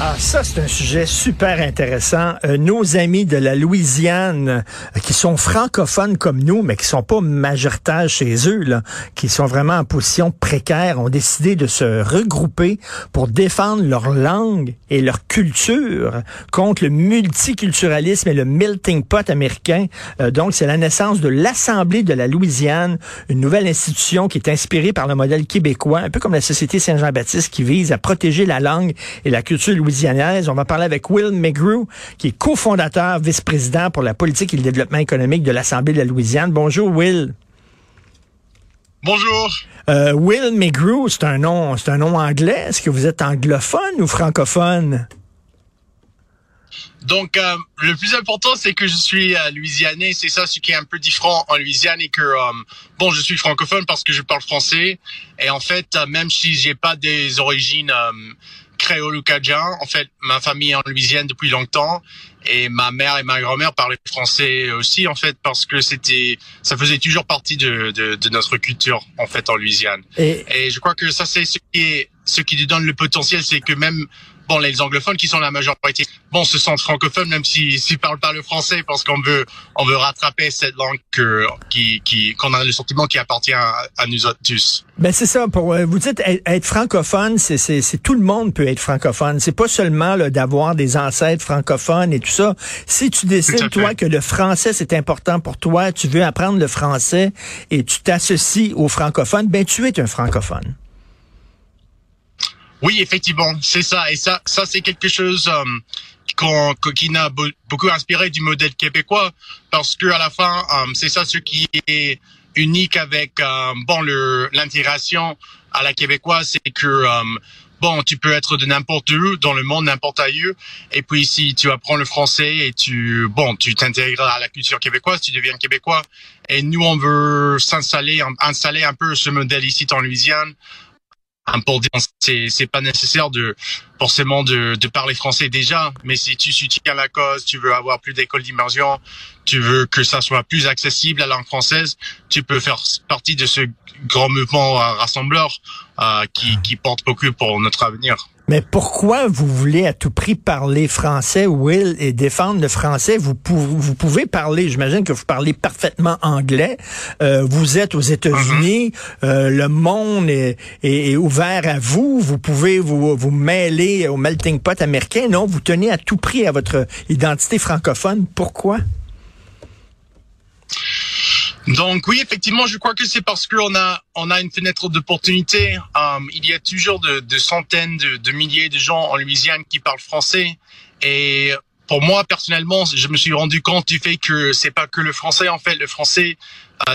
Ah, ça, c'est un sujet super intéressant. Euh, nos amis de la Louisiane, euh, qui sont francophones comme nous, mais qui sont pas majoritaires chez eux, là, qui sont vraiment en position précaire, ont décidé de se regrouper pour défendre leur langue et leur culture contre le multiculturalisme et le melting pot américain. Euh, donc, c'est la naissance de l'Assemblée de la Louisiane, une nouvelle institution qui est inspirée par le modèle québécois, un peu comme la Société Saint-Jean-Baptiste, qui vise à protéger la langue et la culture on va parler avec Will McGrew, qui est cofondateur, vice-président pour la politique et le développement économique de l'Assemblée de la Louisiane. Bonjour, Will. Bonjour. Euh, Will McGrew, c'est un nom, c'est un nom anglais. Est-ce que vous êtes anglophone ou francophone? Donc, euh, le plus important, c'est que je suis euh, louisianais. C'est ça ce qui est un peu différent en Louisiane et que, euh, bon, je suis francophone parce que je parle français. Et en fait, même si j'ai pas des origines créole cadien. En fait, ma famille est en Louisiane depuis longtemps et ma mère et ma grand-mère parlaient français aussi en fait parce que c'était ça faisait toujours partie de, de, de, notre culture en fait en Louisiane. Et, et je crois que ça c'est ce qui est ce qui lui donne le potentiel, c'est que même bon, les anglophones qui sont la majorité, bon, se sentent francophones même s'ils si, parlent pas le français parce qu'on veut, on veut rattraper cette langue que, qui, qui, qu'on a le sentiment qui appartient à, nous autres tous. Ben c'est ça. Pour euh, vous dites être, francophone, c'est, c'est, c'est tout le monde peut être francophone. C'est pas seulement d'avoir des ancêtres francophones et tout ça. Si tu décides toi que le français c'est important pour toi, tu veux apprendre le français et tu t'associes aux francophones, ben tu es un francophone. Oui, effectivement, c'est ça. Et ça, ça c'est quelque chose euh, qui m'a beaucoup inspiré du modèle québécois, parce que à la fin, euh, c'est ça ce qui est unique avec euh, bon l'intégration à la québécoise, c'est que euh, bon, tu peux être de n'importe où dans le monde, n'importe où. Et puis si tu apprends le français et tu bon, tu t'intègres à la culture québécoise, tu deviens québécois. Et nous, on veut s'installer, installer un peu ce modèle ici en Louisiane pour dire c'est c'est pas nécessaire de forcément de, de parler français déjà mais si tu soutiens la cause tu veux avoir plus d'écoles d'immersion tu veux que ça soit plus accessible à la langue française tu peux faire partie de ce grand mouvement rassembleur euh, qui qui porte beaucoup pour notre avenir mais pourquoi vous voulez à tout prix parler français, Will, et défendre le français? Vous, vous pouvez parler, j'imagine que vous parlez parfaitement anglais. Euh, vous êtes aux États-Unis. Mm-hmm. euh, le monde est, est, ouvert à vous. Vous pouvez vous, vous mêler au melting pot américain. Non, vous tenez à tout prix à votre identité francophone. Pourquoi? Donc oui, effectivement, je crois que c'est parce qu'on a on a une fenêtre d'opportunité. Euh, il y a toujours de, de centaines de, de, milliers de gens en Louisiane qui parlent français et pour moi personnellement, je me suis rendu compte du fait que c'est pas que le français en fait. Le français,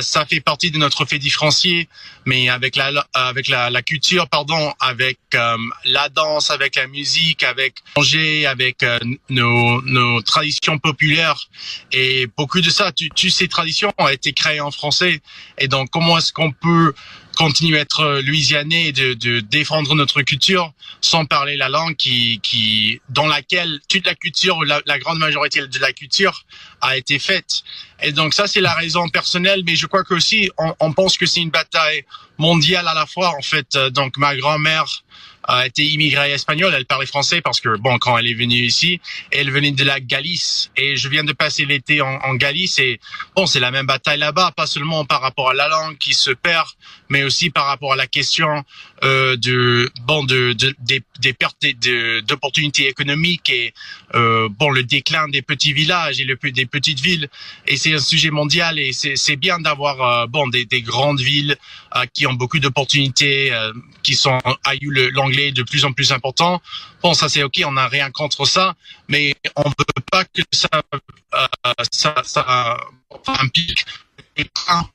ça fait partie de notre fait différencié, mais avec la avec la, la culture, pardon, avec euh, la danse, avec la musique, avec manger, avec euh, nos, nos traditions populaires et beaucoup de ça, tu, tu ces traditions ont été créées en français. Et donc comment est-ce qu'on peut continuer à être euh, louisianais et de, de, défendre notre culture sans parler la langue qui, qui dans laquelle toute la culture, la, la grande majorité de la culture a été faite? Et donc ça, c'est la raison personnelle, je crois que aussi on, on pense que c'est une bataille mondiale à la fois. En fait, euh, donc ma grand-mère a été immigrée espagnole, elle parlait français parce que bon, quand elle est venue ici, elle venait de la Galice. Et je viens de passer l'été en, en, Galice et bon, c'est la même bataille là-bas, pas seulement par rapport à la langue qui se perd, mais aussi par rapport à la question euh, de bon de, de des, des pertes d'opportunités économiques et euh, bon le déclin des petits villages et le des petites villes. Et c'est un sujet mondial et c'est bien d'avoir euh, bon des, des, grandes villes qui ont beaucoup d'opportunités euh, qui sont eu l'anglais de plus en plus important bon ça c'est ok on n'a rien contre ça mais on veut pas que ça ça, ça implique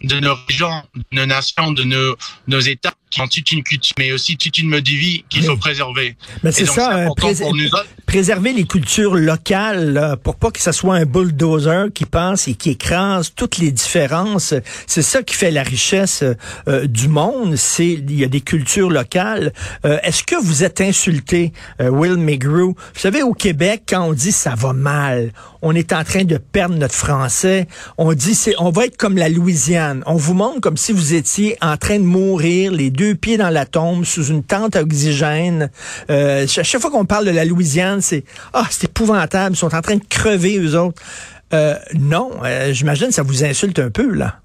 de nos régions, de nos nations, de nos, nos États qui ont toute une culture, mais aussi toute une mode de vie qu'il faut préserver. Mais c'est ça, euh, préserver les cultures locales là, pour pas que ce soit un bulldozer qui passe et qui écrase toutes les différences. C'est ça qui fait la richesse euh, du monde. C'est il y a des cultures locales. Euh, est-ce que vous êtes insulté, Will McGrew? Vous savez, au Québec, quand on dit ça va mal, on est en train de perdre notre français. On dit c'est, on va être comme la Louisiane. On vous montre comme si vous étiez en train de mourir, les deux pieds dans la tombe, sous une tente à oxygène. Euh, chaque fois qu'on parle de la Louisiane, c'est ah, c'est épouvantable. Ils sont en train de crever eux autres. Euh, non, euh, j'imagine ça vous insulte un peu là.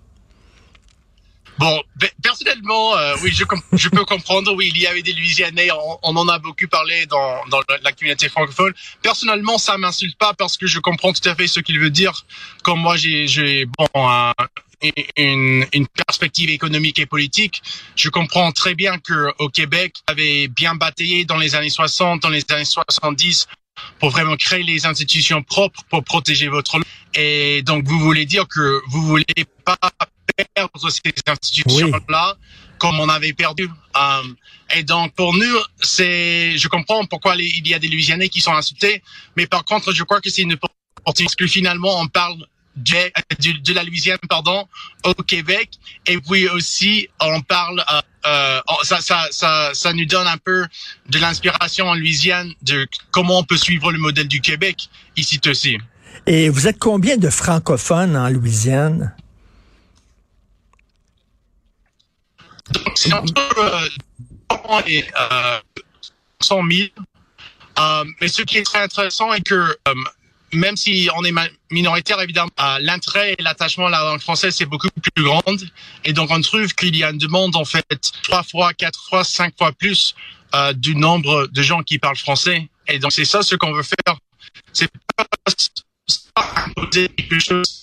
Bon, personnellement, euh, oui, je, peux comprendre. Oui, il y avait des Louisianais. On, en a beaucoup parlé dans, la communauté francophone. Personnellement, ça m'insulte pas parce que je comprends tout à fait ce qu'il veut dire. Comme moi, j'ai bon une, une, perspective économique et politique. Je comprends très bien que au Québec, avait bien bataillé dans les années 60, dans les années 70 pour vraiment créer les institutions propres pour protéger votre et donc vous voulez dire que vous voulez pas perdre ces institutions-là comme on avait perdu. Euh, et donc pour nous, c'est, je comprends pourquoi il y a des Louisianais qui sont insultés, mais par contre, je crois que c'est une opportunité parce que finalement on parle de, de, la Louisiane, pardon, au Québec, et puis aussi on parle, euh, euh, ça, ça, ça, ça nous donne un peu de l'inspiration en Louisiane de comment on peut suivre le modèle du Québec ici aussi. Et vous êtes combien de francophones en Louisiane? c'est entre euh, et euh, 100 000. Euh, mais ce qui est très intéressant est que euh, même si on est minoritaire, évidemment, euh, l'intérêt et l'attachement à la langue française c'est beaucoup plus grand. Et donc, on trouve qu'il y a une demande, en fait, trois fois, quatre fois, cinq fois plus euh, du nombre de gens qui parlent français. Et donc, c'est ça ce qu'on veut faire. C'est pas, pas quelque chose.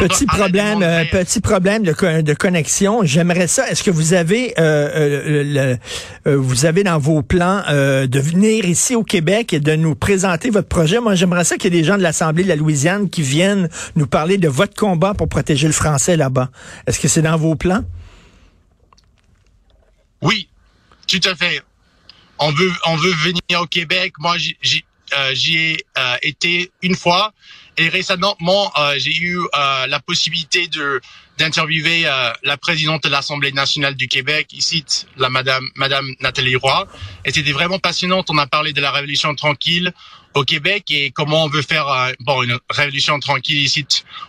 Petit problème, euh, petit problème de, de connexion. J'aimerais ça. Est-ce que vous avez, euh, euh, vous avez dans vos plans de venir ici au Québec et de nous présenter votre projet? Moi, j'aimerais ça qu'il y ait des gens de l'Assemblée de la Louisiane qui viennent nous parler de votre combat pour protéger le français là-bas. Est-ce que c'est dans vos plans? Oui, tout à fait. On veut, on veut venir au Québec. Moi, j'y ai été une fois et récemment, euh, j'ai eu euh, la possibilité de d'interviewer euh, la présidente de l'Assemblée nationale du Québec, ici, la madame Madame Nathalie Roy. Et c'était vraiment passionnant. On a parlé de la révolution tranquille au Québec et comment on veut faire bon une révolution tranquille ici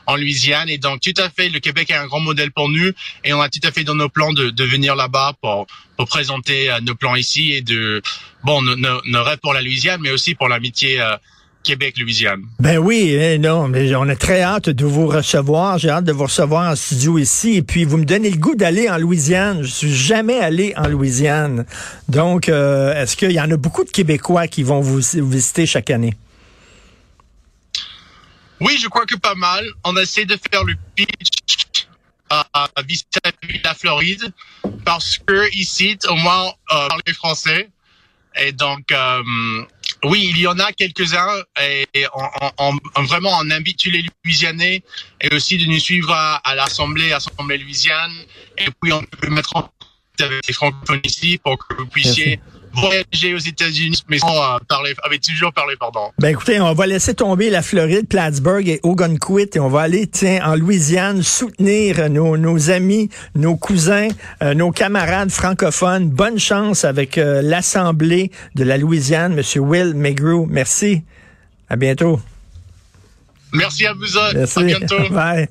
en Louisiane. Et donc tout à fait, le Québec est un grand modèle pour nous et on a tout à fait dans nos plans de, de venir là-bas pour pour présenter nos plans ici et de bon nos, nos, rêves pour la Louisiane, mais aussi pour l'amitié Québec-Louisiane. Ben oui, eh, non, mais on a très hâte de vous recevoir. J'ai hâte de vous recevoir en studio ici. Et puis, vous me donnez le goût d'aller en Louisiane. Je suis jamais allé en Louisiane. Donc, euh, est-ce qu'il y en a beaucoup de Québécois qui vont vous visiter chaque année? Oui, je crois que pas mal. On essaie de faire le pitch à, visiter la Floride parce que ici, au moins, euh, parler français. Et donc, euh, oui, il y en a quelques-uns et on, on, vraiment on invite les Louisianais et aussi de nous suivre à, l'Assemblée, Assemblée Louisiane. Et puis on peut mettre en contact avec les francophones ici pour que vous puissiez voyager aux États-Unis, mais sans euh, parler, avec toujours parler, pardon. Ben écoutez, on va laisser tomber la Floride, Plattsburgh et Ogunquit et on va aller, tiens, en Louisiane, soutenir nos, nos amis, nos cousins, euh, nos camarades francophones. Bonne chance avec euh, l'Assemblée de la Louisiane, Monsieur Will McGrew. Merci. À bientôt. Merci à vous autres. À bientôt. Bye.